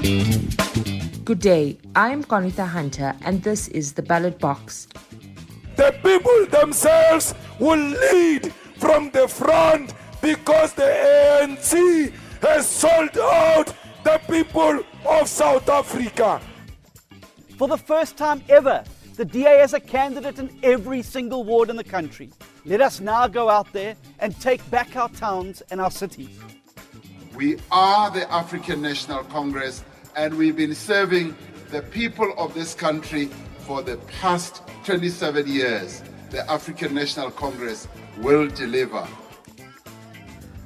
Good day. I'm Qaanitah Hunter, and this is the ballot box. The people themselves will lead from the front because the ANC has sold out the people of South Africa. For the first time ever, the DA has a candidate in every single ward in the country. Let us now go out there and take back our towns and our cities. We are the African National Congress and we've been serving the people of this country for the past 27 years. The African National Congress will deliver.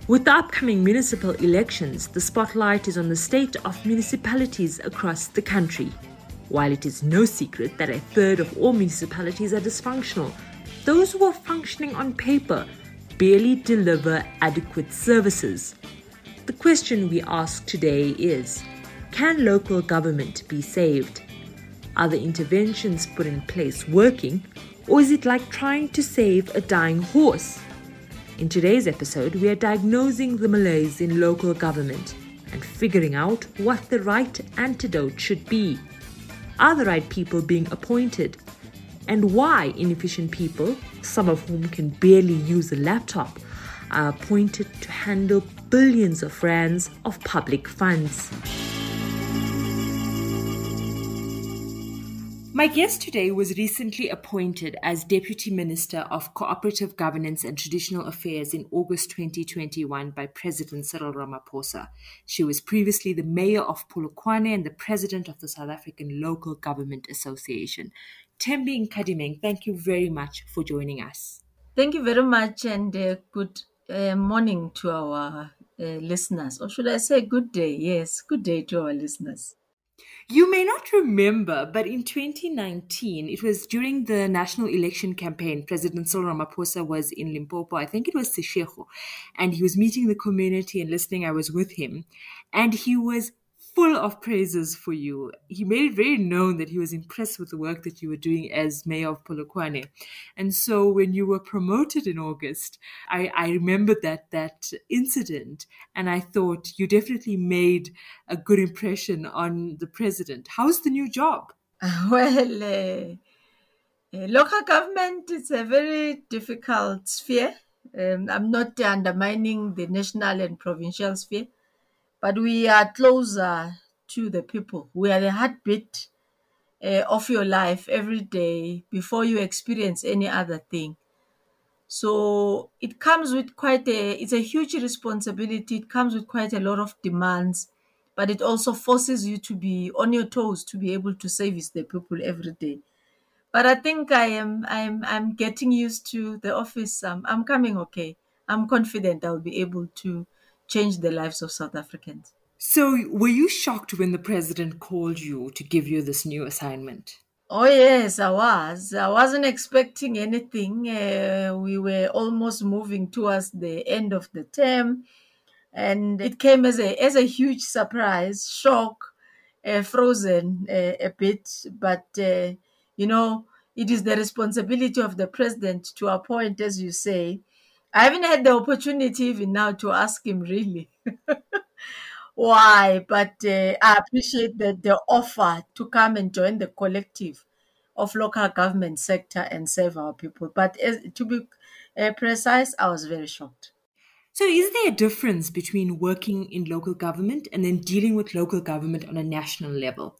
With the upcoming municipal elections, the spotlight is on the state of municipalities across the country. While it is no secret that a third of all municipalities are dysfunctional, those who are functioning on paper barely deliver adequate services. The question we ask today is can local government be saved? Are the interventions put in place working, or is it like trying to save a dying horse? In today's episode, we are diagnosing the malaise in local government and figuring out what the right antidote should be. Are the right people being appointed? And why inefficient people, some of whom can barely use a laptop, are appointed to handle billions of rands of public funds. My guest today was recently appointed as Deputy Minister of Cooperative Governance and Traditional Affairs in August 2021 by President Cyril Ramaphosa. She was previously the Mayor of Polokwane and the President of the South African Local Government Association. Thembi Nkadimeng, thank you very much for joining us. Thank you very much and uh, good uh, morning to our uh, listeners. Or should I say good day? Yes, good day to our listeners. You may not remember, but in 2019, it was during the national election campaign, President Cyril Ramaphosa was in Limpopo. I think it was Seshego, and he was meeting the community and listening. I was with him, and he was full of praises for you. He made it very known that he was impressed with the work that you were doing as mayor of Polokwane. And so when you were promoted in August, I, I remembered that that incident and I thought you definitely made a good impression on the president. How's the new job? Well, uh, uh, local government is a very difficult sphere. Um, I'm not undermining the national and provincial sphere but we are closer to the people. We are the heartbeat uh, of your life every day before you experience any other thing. So it comes with quite a, it's a huge responsibility. It comes with quite a lot of demands, but it also forces you to be on your toes to be able to service the people every day. But I think I am, I'm, I'm getting used to the office. I'm, I'm coming okay. I'm confident I'll be able to change the lives of South Africans. So, were you shocked when the president called you to give you this new assignment? Oh, yes, I was. I wasn't expecting anything. Uh, we were almost moving towards the end of the term, and it came as a, as a huge surprise, shock, uh, frozen uh, a bit. But, uh, you know, it is the responsibility of the president to appoint, as you say, I haven't had the opportunity even now to ask him really why, but uh, I appreciate the, the offer to come and join the collective of local government sector and serve our people. But as, to be uh, precise, I was very shocked. So, is there a difference between working in local government and then dealing with local government on a national level?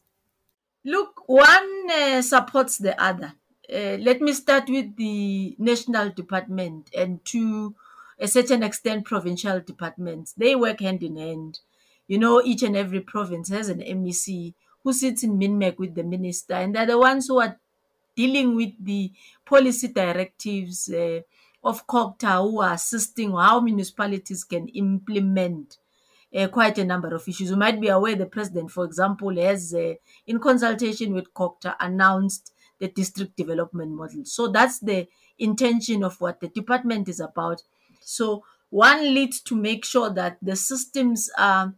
Look, one uh, supports the other. Uh, let me start with the national department and to a certain extent provincial departments. They work hand in hand. You know, each and every province has an MEC who sits in MINMEC with the minister, and they're the ones who are dealing with the policy directives uh, of COGTA who are assisting how municipalities can implement uh, quite a number of issues. You might be aware the president, for example, has, uh, in consultation with COGTA, announced the district development model. So that's the intention of what the department is about. So one leads to make sure that the systems are,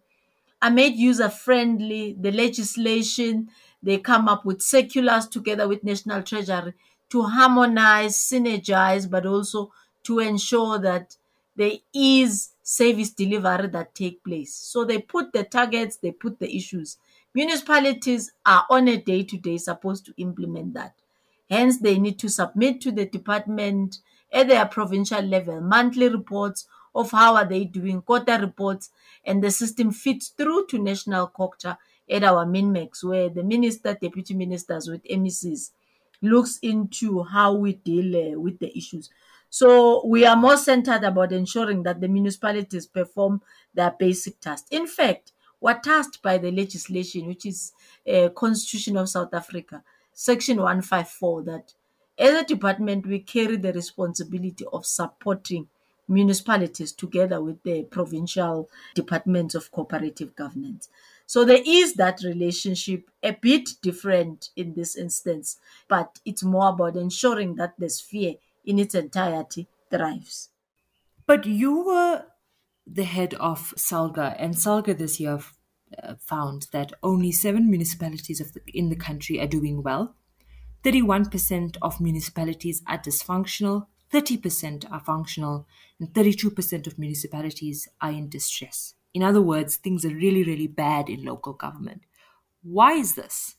are made user friendly, the legislation, they come up with circulars together with National Treasury to harmonize, synergize, but also to ensure that there is service delivery that take place. So they put the targets, they put the issues. Municipalities are on a day-to-day supposed to implement that. Hence, they need to submit to the department at their provincial level monthly reports of how are they doing, quarter reports, and the system fits through to national COGTA at our MINMECs, where the minister, deputy ministers with MECs looks into how we deal uh, with the issues. So we are more centered about ensuring that the municipalities perform their basic tasks. In fact, we're tasked by the legislation, which is uh, Constitution of South Africa, Section 154, that as a department, we carry the responsibility of supporting municipalities together with the provincial departments of cooperative governance. So there is that relationship, a bit different in this instance, but it's more about ensuring that the sphere in its entirety thrives. But you were the head of SALGA, and SALGA this year uh, found that only seven municipalities the, in the country are doing well. 31% of municipalities are dysfunctional, 30% are functional, and 32% of municipalities are in distress. In other words, things are really, really bad in local government. Why is this?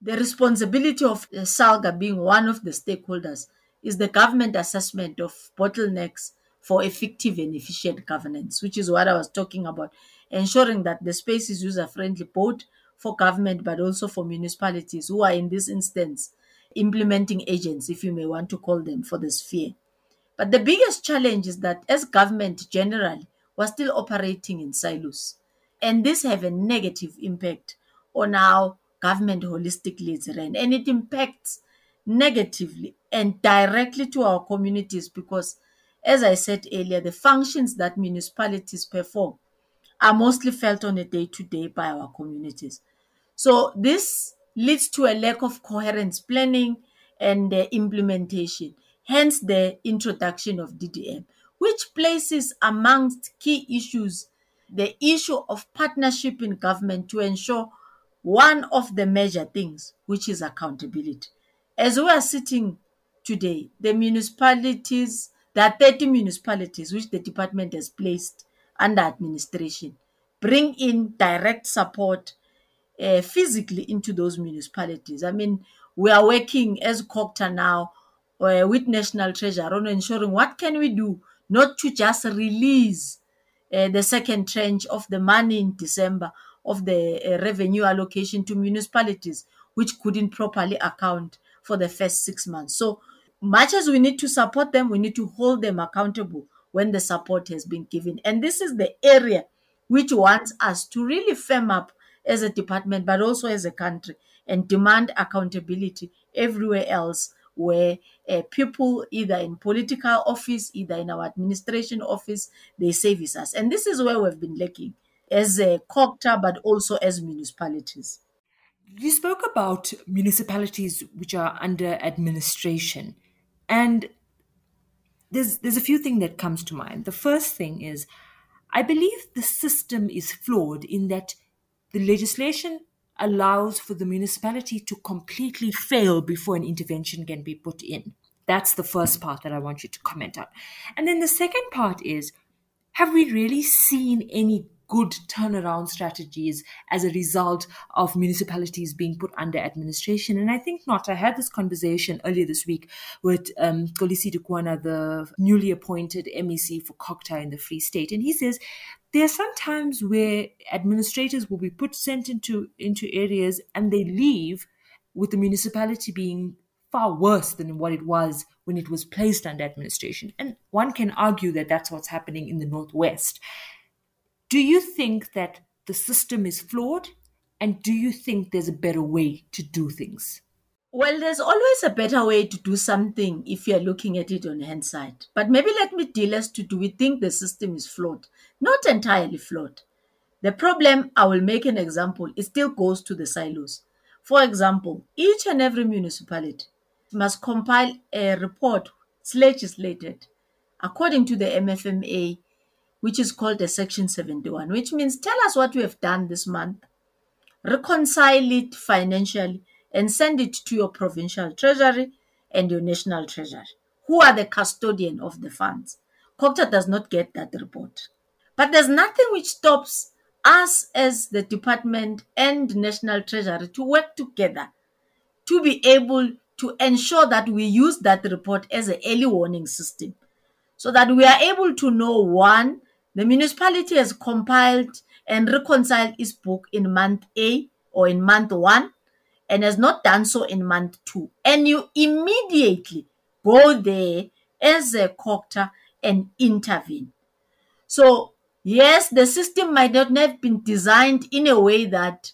The responsibility of SALGA being one of the stakeholders is the government assessment of bottlenecks for effective and efficient governance, which is what I was talking about, ensuring that the space is user friendly both for government but also for municipalities who are in this instance implementing agents, if you may want to call them, for the sphere. But the biggest challenge is that as government generally, we're still operating in silos. And this have a negative impact on how government holistically is. And it impacts negatively and directly to our communities because, as I said earlier, the functions that municipalities perform are mostly felt on a day to day by our communities. So, this leads to a lack of coherence planning and uh, implementation, hence the introduction of DDM, which places amongst key issues the issue of partnership in government to ensure one of the major things, which is accountability. As we are sitting today, the municipalities, there are 30 municipalities which the department has placed under administration, bring in direct support uh, physically into those municipalities. I mean, we are working as COGTA now uh, with National Treasury on ensuring what can we do not to just release uh, the second tranche of the money in December of the revenue allocation to municipalities, which couldn't properly account for the first six months. So much as we need to support them, we need to hold them accountable when the support has been given. And this is the area which wants us to really firm up as a department, but also as a country, and demand accountability everywhere else where uh, people, either in political office, either in our administration office, they service us. And this is where we've been lacking as a COGTA, but also as municipalities. You spoke about municipalities which are under administration, and there's there's a few things that comes to mind. The first thing is, I believe the system is flawed in that the legislation allows for the municipality to completely fail before an intervention can be put in. That's the first part that I want you to comment on. And then the second part is have we really seen any good turnaround strategies as a result of municipalities being put under administration? And I think not. I had this conversation earlier this week with um, Mxolisi Dukwana, the newly appointed MEC for COGTA in the Free State. And he says there are some times where administrators will be put sent into into areas and they leave with the municipality being far worse than what it was when it was placed under administration and one can argue that that's what's happening in the northwest do you think that the system is flawed and do you think there's a better way to do things well, there's always a better way to do something if you're looking at it on hindsight. But maybe let me deal as to do we think the system is flawed? Not entirely flawed. The problem, I will make an example, it still goes to the silos. For example, each and every municipality must compile a report, it's legislated, according to the MFMA, which is called a Section 71, which means tell us what we have done this month, reconcile it financially, and send it to your provincial treasury and your national treasury, who are the custodian of the funds. COGTA does not get that report. But there's nothing which stops us as the department and National Treasury to work together to be able to ensure that we use that report as an early warning system so that we are able to know one, the municipality has compiled and reconciled its book in month A or in month one and has not done so in month two. And you immediately go there as a COGTA and intervene. So, yes, the system might not have been designed in a way that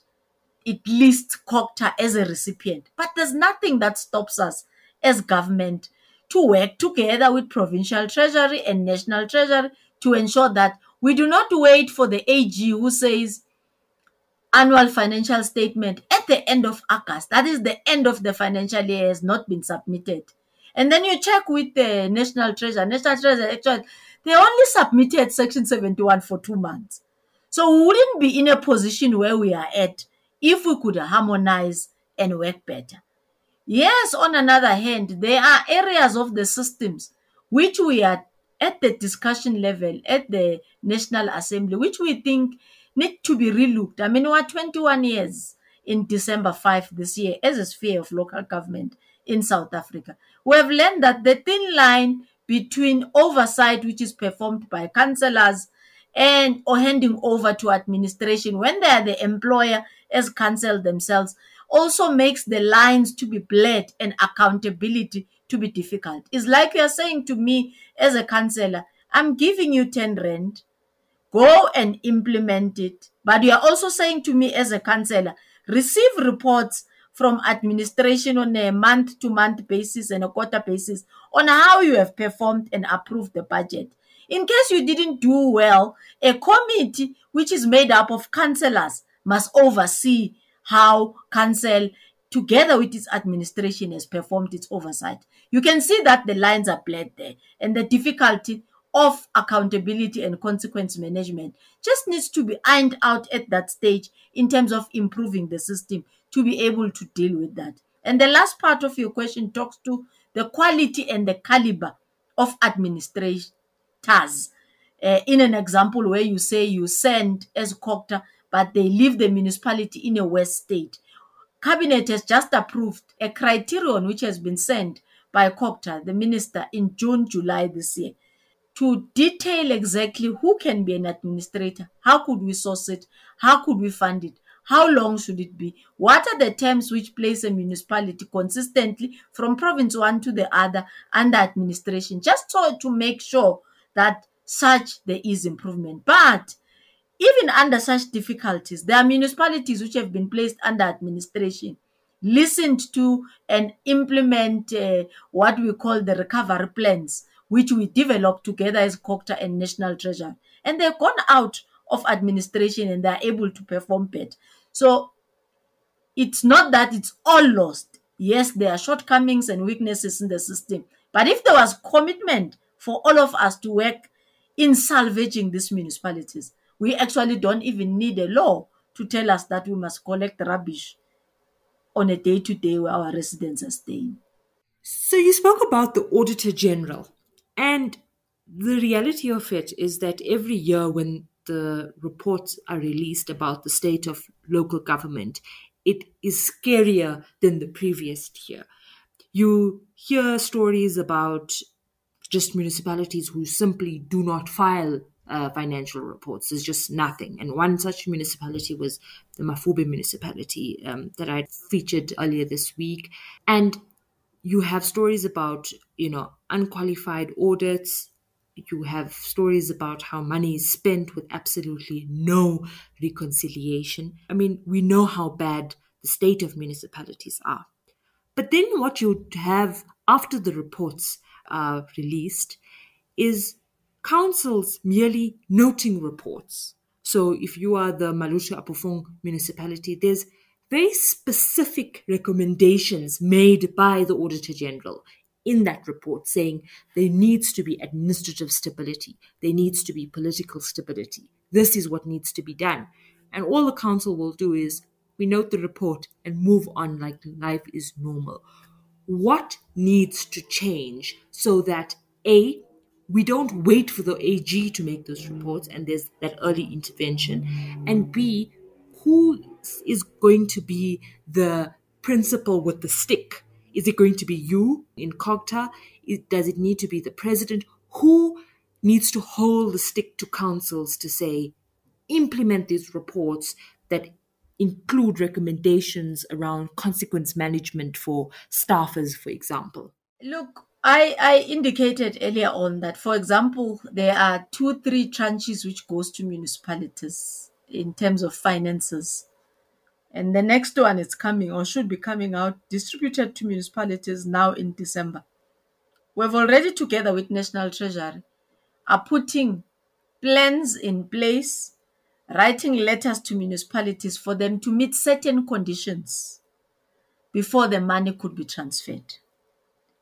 it lists COGTA as a recipient, but there's nothing that stops us as government to work together with provincial treasury and national treasury to ensure that we do not wait for the AG who says annual financial statement at the end of August, that is the end of the financial year, has not been submitted. And then you check with the National Treasury. National Treasury actually they only submitted Section 71 for two months. So we wouldn't be in a position where we are at if we could harmonize and work better. Yes, on another hand, there are areas of the systems which we are at the discussion level at the National Assembly, which we think need to be relooked. I mean, we're 21 years in December 5 this year as a sphere of local government in South Africa. We have learned that the thin line between oversight, which is performed by councillors, and or handing over to administration when they are the employer as council themselves also makes the lines to be blurred and accountability to be difficult. It's like you're saying to me as a councillor, I'm giving you 10 rand, go and implement it. But you're also saying to me as a councillor, receive reports from administration on a month to month basis and a quarter basis on how you have performed and approved the budget. In case you didn't do well, a committee which is made up of councillors must oversee how council together with its administration has performed its oversight. You can see that the lines are blurred there and the difficulty of accountability and consequence management just needs to be ironed out at that stage in terms of improving the system to be able to deal with that. And the last part of your question talks to the quality and the caliber of administrators. Uh, in an example where you say you send as COGTA, but they leave the municipality in a worse state. Cabinet has just approved a criterion which has been sent by COGTA, the minister, in June, July this year to detail exactly who can be an administrator, how could we source it, how could we fund it, how long should it be? What are the terms which place a municipality consistently from province one to the other under administration? Just so to make sure that such there is improvement. But even under such difficulties, there are municipalities which have been placed under administration, listened to and implement uh, what we call the recovery plans, which we developed together as COGTA and National Treasury. And they've gone out of administration and they're able to perform better. So it's not that it's all lost. Yes, there are shortcomings and weaknesses in the system. But if there was commitment for all of us to work in salvaging these municipalities, we actually don't even need a law to tell us that we must collect rubbish on a day to day where our residents are staying. So you spoke about the Auditor General, and the reality of it is that every year when the reports are released about the state of local government, it is scarier than the previous year. You hear stories about just municipalities who simply do not file uh, financial reports. There's just nothing. And one such municipality was the Mafube municipality um, that I featured earlier this week. And you have stories about, you know, unqualified audits, you have stories about how money is spent with absolutely no reconciliation. I mean, we know how bad the state of municipalities are. But then what you have after the reports are released is councils merely noting reports. So if you are the Maluti-a-Phofung municipality, there's very specific recommendations made by the Auditor General in that report saying there needs to be administrative stability, there needs to be political stability. This is what needs to be done. And all the council will do is we note the report and move on like life is normal. What needs to change so that A, we don't wait for the AG to make those reports and there's that early intervention. And B, who is going to be the principal with the stick? Is it going to be you in COGTA? Does it need to be the president? Who needs to hold the stick to councils to say, implement these reports that include recommendations around consequence management for staffers, for example? Look, I, I indicated earlier on that, for example, there are two, three tranches which goes to municipalities in terms of finances. And the next one is coming or should be coming out distributed to municipalities now in December. We've already, together with National Treasury, are putting plans in place, writing letters to municipalities for them to meet certain conditions before the money could be transferred.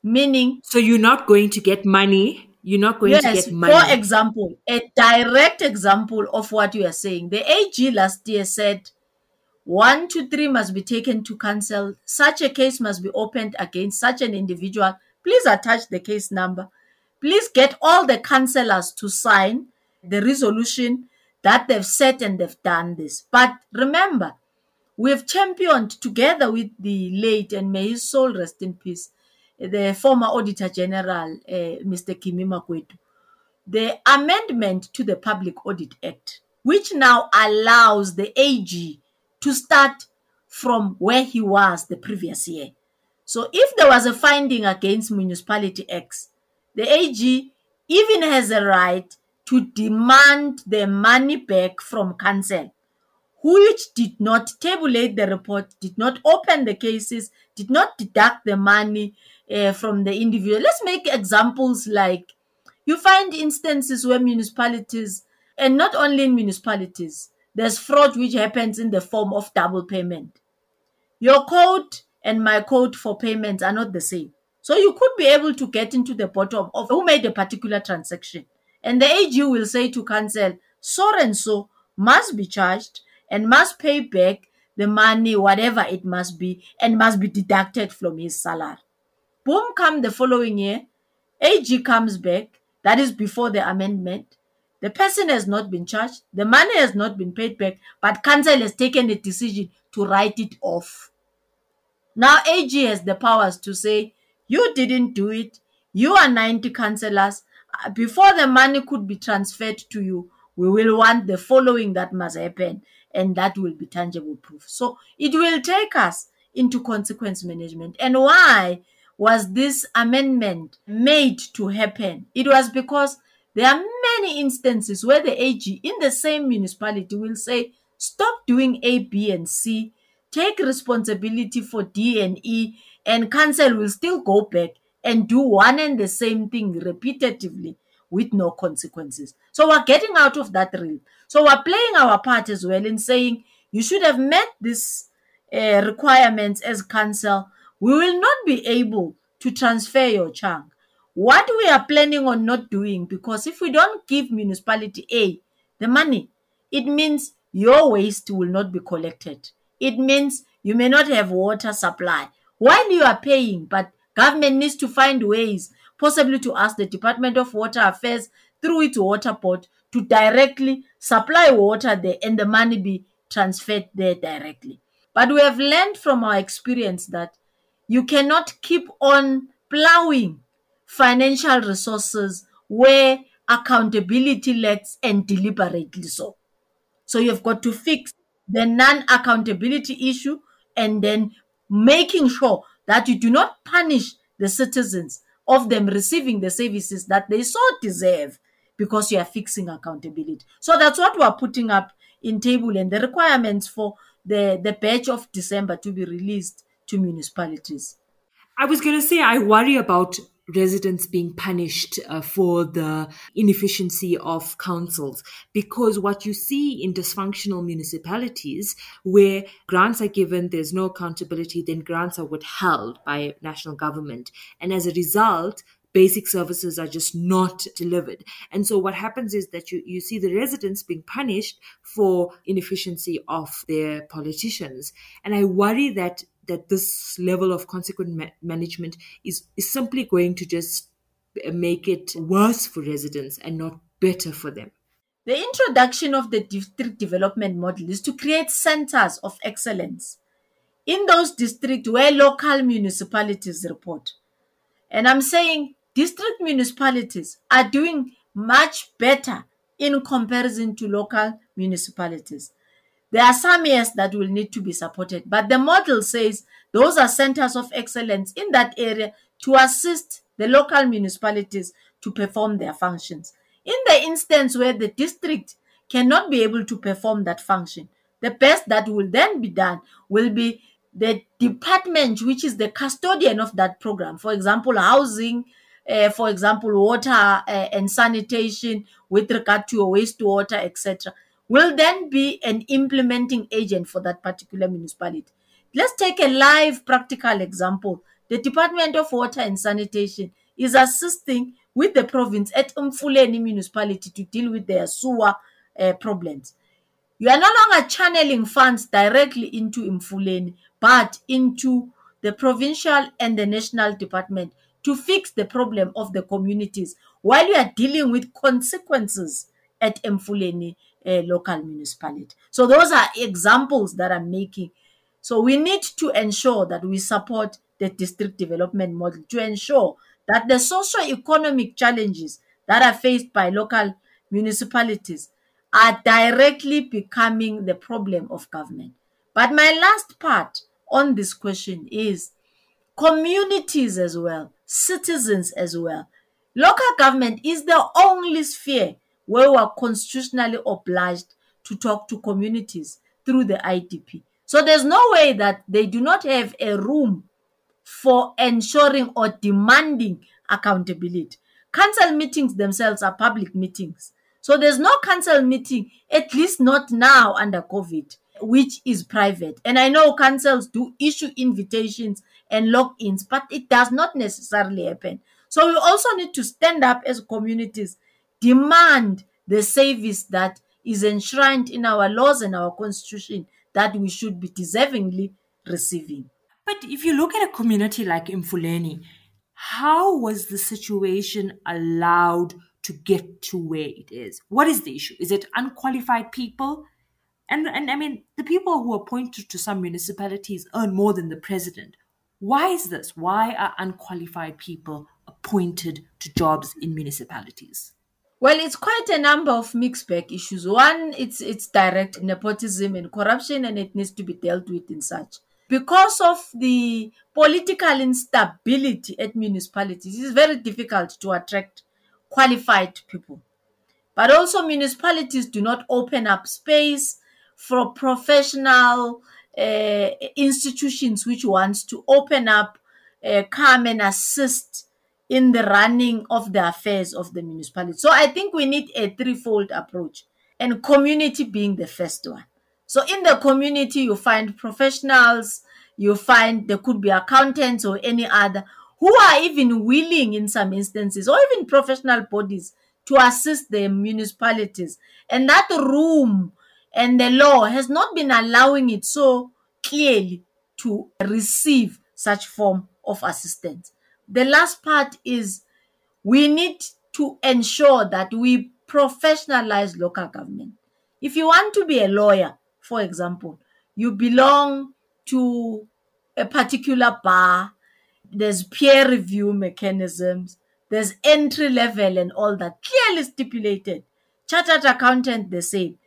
Meaning, so you're not going to get money. You're not going yes, to get money. For example, a direct example of what you are saying. The AG last year said one to three must be taken to council. Such a case must be opened against such an individual. Please attach the case number. Please get all the councillors to sign the resolution that they've set and they've done this. But remember, we've championed together with the late and may his soul rest in peace, the former Auditor General, uh, Mr. Kimi Makwetu, the amendment to the Public Audit Act, which now allows the AG to start from where he was the previous year. So if there was a finding against Municipality X, the AG even has a right to demand the money back from council, which did not tabulate the report, did not open the cases, did not deduct the money uh, from the individual. Let's make examples like you find instances where municipalities, and not only in municipalities, there's fraud which happens in the form of double payment. Your code and my code for payments are not the same. So you could be able to get into the bottom of who made a particular transaction. And the AG will say to council, so and so must be charged and must pay back the money, whatever it must be, and must be deducted from his salary. Boom, come the following year, AG comes back, that is before the amendment. The person has not been charged, the money has not been paid back, but council has taken a decision to write it off. Now AG has the powers to say, you didn't do it, you are 90 councillors. Uh, before the money could be transferred to you, we will want the following that must happen, and that will be tangible proof. So it will take us into consequence management. And why was this amendment made to happen? It was because there are many instances where the AG in the same municipality will say, stop doing A, B, and C, take responsibility for D and E, and council will still go back and do one and the same thing repetitively with no consequences. So we're getting out of that realm. So we're playing our part as well in saying you should have met these uh, requirements as council. We will not be able to transfer your chunk. What we are planning on not doing, because if we don't give municipality A the money, it means your waste will not be collected. It means you may not have water supply while you are paying, but government needs to find ways, possibly to ask the Department of Water Affairs through its water port to directly supply water there and the money be transferred there directly. But we have learned from our experience that you cannot keep on plowing financial resources where accountability lacks and deliberately so. So you've got to fix the non accountability issue and then making sure that you do not punish the citizens of them receiving the services that they so deserve because you are fixing accountability. So that's what we are putting up in table and the requirements for the, the batch of December to be released to municipalities. I was going to say, I worry about residents being punished uh, for the inefficiency of councils because what you see in dysfunctional municipalities where grants are given there's no accountability then grants are withheld by national government and as a result basic services are just not delivered. And so what happens is that you, you see the residents being punished for inefficiency of their politicians. And I worry that that this level of consequent ma- management is, is simply going to just uh, make it worse for residents and not better for them? The introduction of the district development model is to create centers of excellence in those districts where local municipalities report. And I'm saying district municipalities are doing much better in comparison to local municipalities. There are some areas that will need to be supported, but the model says those are centers of excellence in that area to assist the local municipalities to perform their functions. In the instance where the district cannot be able to perform that function, the best that will then be done will be the department which is the custodian of that program. For example, housing, uh, for example, water uh, and sanitation with regard to wastewater, etc., will then be an implementing agent for that particular municipality. Let's take a live practical example. The Department of Water and Sanitation is assisting with the province at Emfuleni municipality to deal with their sewer uh, problems. You are no longer channeling funds directly into Emfuleni, but into the provincial and the national department to fix the problem of the communities while you are dealing with consequences at Emfuleni uh, local municipality. So those are examples that I'm making. So we need to ensure that we support the district development model to ensure that the socio-economic challenges that are faced by local municipalities are directly becoming the problem of government. But my last part on this question is communities as well, citizens as well. Local government is the only sphere where we are constitutionally obliged to talk to communities through the IDP. So there's no way that they do not have a room for ensuring or demanding accountability. Council meetings themselves are public meetings. So there's no council meeting, at least not now under COVID, which is private. And I know councils do issue invitations and logins, but it does not necessarily happen. So we also need to stand up as communities, demand the service that is enshrined in our laws and our constitution that we should be deservingly receiving. But if you look at a community like Emfuleni, how was the situation allowed to get to where it is? What is the issue? Is it unqualified people? And, and I mean, the people who are appointed to some municipalities earn more than the president. Why is this? Why are unqualified people appointed to jobs in municipalities? Well, it's quite a number of mixed bag issues. One, it's it's direct nepotism and corruption, and it needs to be dealt with in such. Because of the political instability at municipalities, it's very difficult to attract qualified people. But also, municipalities do not open up space for professional uh, institutions which wants to open up, uh, come and assist in the running of the affairs of the municipality. So I think we need a threefold approach, and community being the first one. So in the community, you find professionals, you find there could be accountants or any other who are even willing in some instances, or even professional bodies to assist the municipalities. And that room and the law has not been allowing it so clearly to receive such form of assistance. The last part is we need to ensure that we professionalize local government. If you want to be a lawyer, for example, you belong to a particular bar, there's peer review mechanisms, there's entry level and all that clearly stipulated. Chartered accountant, the same.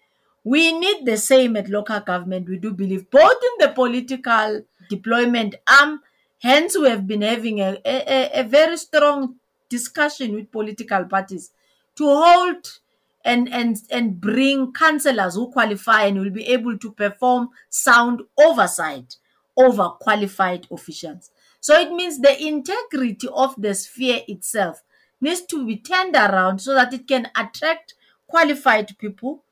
We need the same at local government, we do believe, both in the political deployment arm Hence, we have been having a, a, a very strong discussion with political parties to hold and, and, and bring councillors who qualify and will be able to perform sound oversight over qualified officials. So it means the integrity of the sphere itself needs to be turned around so that it can attract qualified people,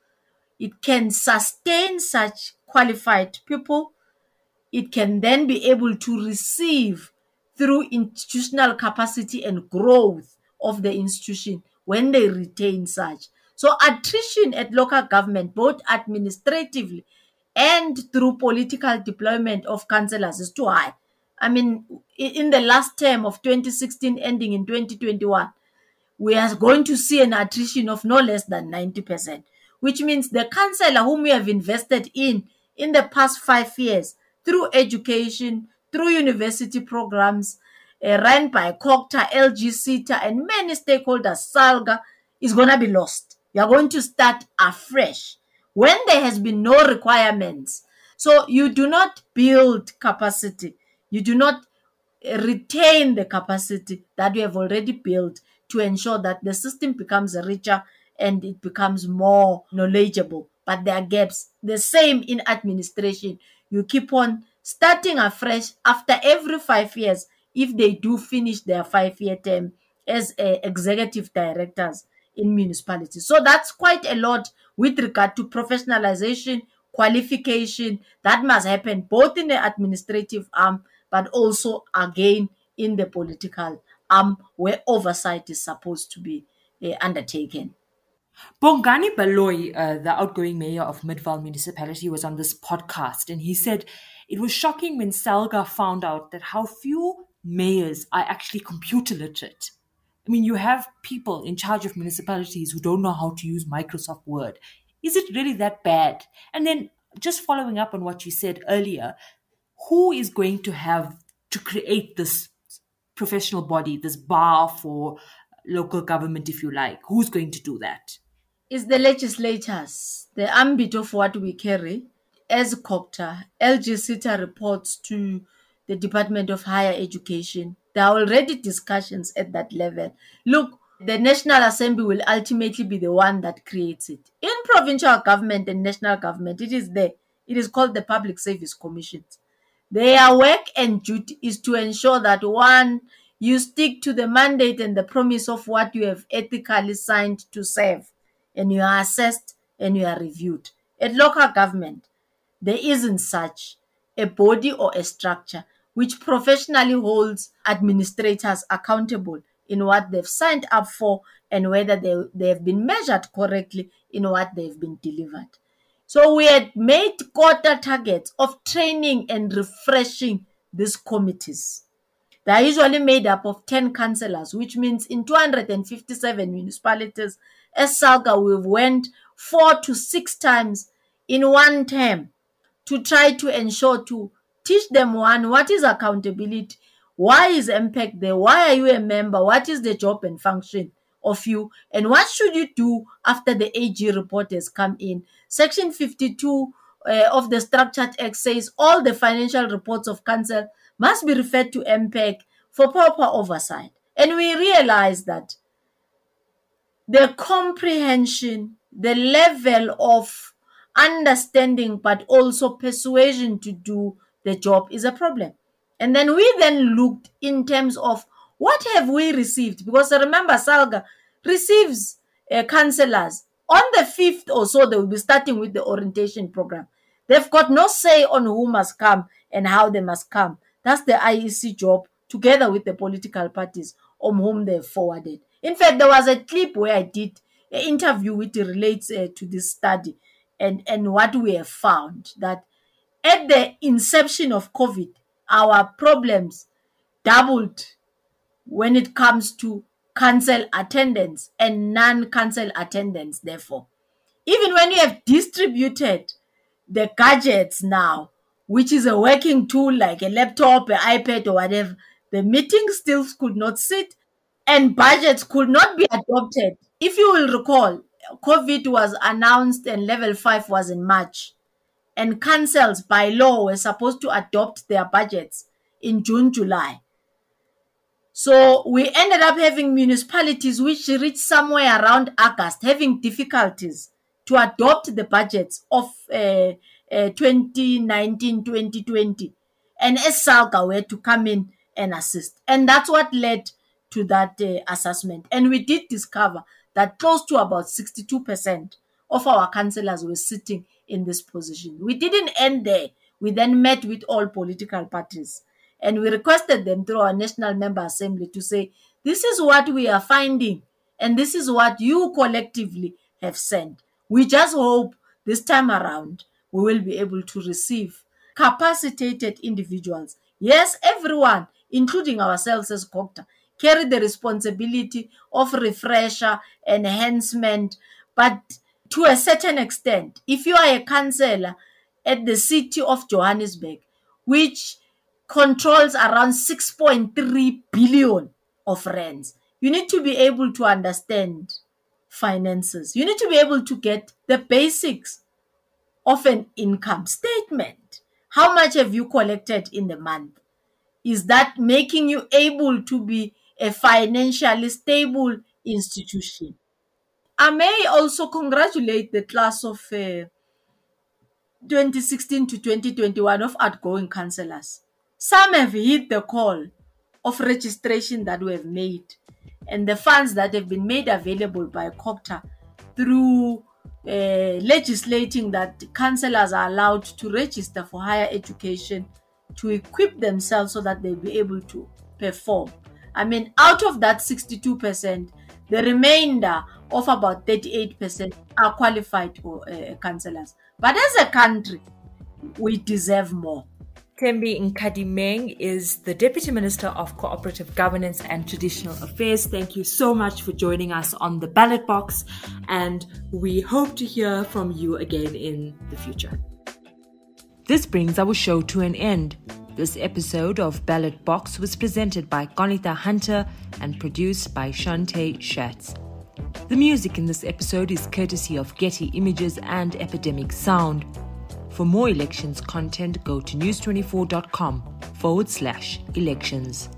it can sustain such qualified people, it can then be able to receive through institutional capacity and growth of the institution when they retain such. So attrition at local government, both administratively and through political deployment of councillors is too high. I mean, in the last term of 2016 ending in 2021, we are going to see an attrition of no less than 90%, which means the councillor whom we have invested in in the past five years through education, through university programs, uh, run by COGTA, LGSETA, and many stakeholders, SALGA, is going to be lost. You are going to start afresh when there has been no requirements. So you do not build capacity. You do not retain the capacity that you have already built to ensure that the system becomes richer and it becomes more knowledgeable. But there are gaps. The same in administration. You keep on starting afresh after every five years if they do finish their five year term as uh, executive directors in municipalities. So that's quite a lot with regard to professionalization, qualification that must happen both in the administrative arm but also again in the political arm where oversight is supposed to be uh, undertaken. Bongani Baloyi, uh, the outgoing mayor of Midvaal municipality, was on this podcast and he said it was shocking when Salga found out that how few mayors are actually computer literate. I mean, you have people in charge of municipalities who don't know how to use Microsoft Word. Is it really that bad? And then, just following up on what you said earlier, who is going to have to create this professional body, this bar for local government, if you like? Who's going to do that? Is the legislators, the ambit of what we carry. As SETA reports to the Department of Higher Education. There are already discussions at that level. Look, the National Assembly will ultimately be the one that creates it. In provincial government and national government, it is there. It is called the Public Service Commissions. Their work and duty is to ensure that one, you stick to the mandate and the promise of what you have ethically signed to serve, and you are assessed and you are reviewed. At local government, there isn't such a body or a structure which professionally holds administrators accountable in what they've signed up for and whether they, they have been measured correctly in what they've been delivered. So we had made quarter targets of training and refreshing these committees. They are usually made up of 10 councillors, which means in 257 municipalities, as Salga, we went four to six times in one term to try to ensure to teach them one what is accountability? Why is impact there? Why are you a member? What is the job and function of you? And what should you do after the ag report has come in? Section 52 uh, of the structured act says all the financial reports of council must be referred to MPAC for proper oversight. And we realize that the comprehension the level of understanding but also persuasion to do the job is a problem. And then we then looked in terms of what have we received? Because remember, Salga receives uh, counselors. On the 5th or so, they will be starting with the orientation program. They've got no say on who must come and how they must come. That's the IEC job, together with the political parties on whom they've forwarded. In fact, there was a clip where I did an interview which relates uh, to this study and, and what we have found that at the inception of COVID, our problems doubled when it comes to council attendance and non council attendance, therefore. Even when you have distributed the gadgets now, which is a working tool like a laptop, an iPad, or whatever, the meeting still could not sit and budgets could not be adopted. If you will recall, COVID was announced and level 5 was in March and councils by law were supposed to adopt their budgets in June, July. So we ended up having municipalities which reached somewhere around August having difficulties to adopt the budgets of uh, uh, 2019 2020. And ESALGA were to come in and assist. And that's what led to that uh, assessment. And we did discover that close to about 62% of our councillors were sitting in this position. We didn't end there. We then met with all political parties and we requested them through our National Member Assembly to say, this is what we are finding and this is what you collectively have sent. We just hope this time around we will be able to receive capacitated individuals. Yes, everyone, including ourselves as COGTA, carry the responsibility of refresher, enhancement, but to a certain extent, if you are a councillor at the city of Johannesburg, which controls around 6.3 billion of rands, you need to be able to understand finances. You need to be able to get the basics of an income statement. How much have you collected in the month? Is that making you able to be a financially stable institution? I may also congratulate the class of uh, 2016 to 2021 of outgoing councillors. Some have hit the call of registration that we have made and the funds that have been made available by CoGTA through uh, legislating that councillors are allowed to register for higher education to equip themselves so that they'll be able to perform. I mean, out of that 62%, the remainder of about 38% are qualified for uh, councillors. But as a country, we deserve more. Thembi Nkadimeng is the Deputy Minister of Cooperative Governance and Traditional Affairs. Thank you so much for joining us on the ballot box, and we hope to hear from you again in the future. This brings our show to an end. This episode of Ballot Box was presented by Qaanitah Hunter and produced by Shante Schatz. The music in this episode is courtesy of Getty Images and Epidemic Sound. For more elections content, go to news24.com forward slash elections.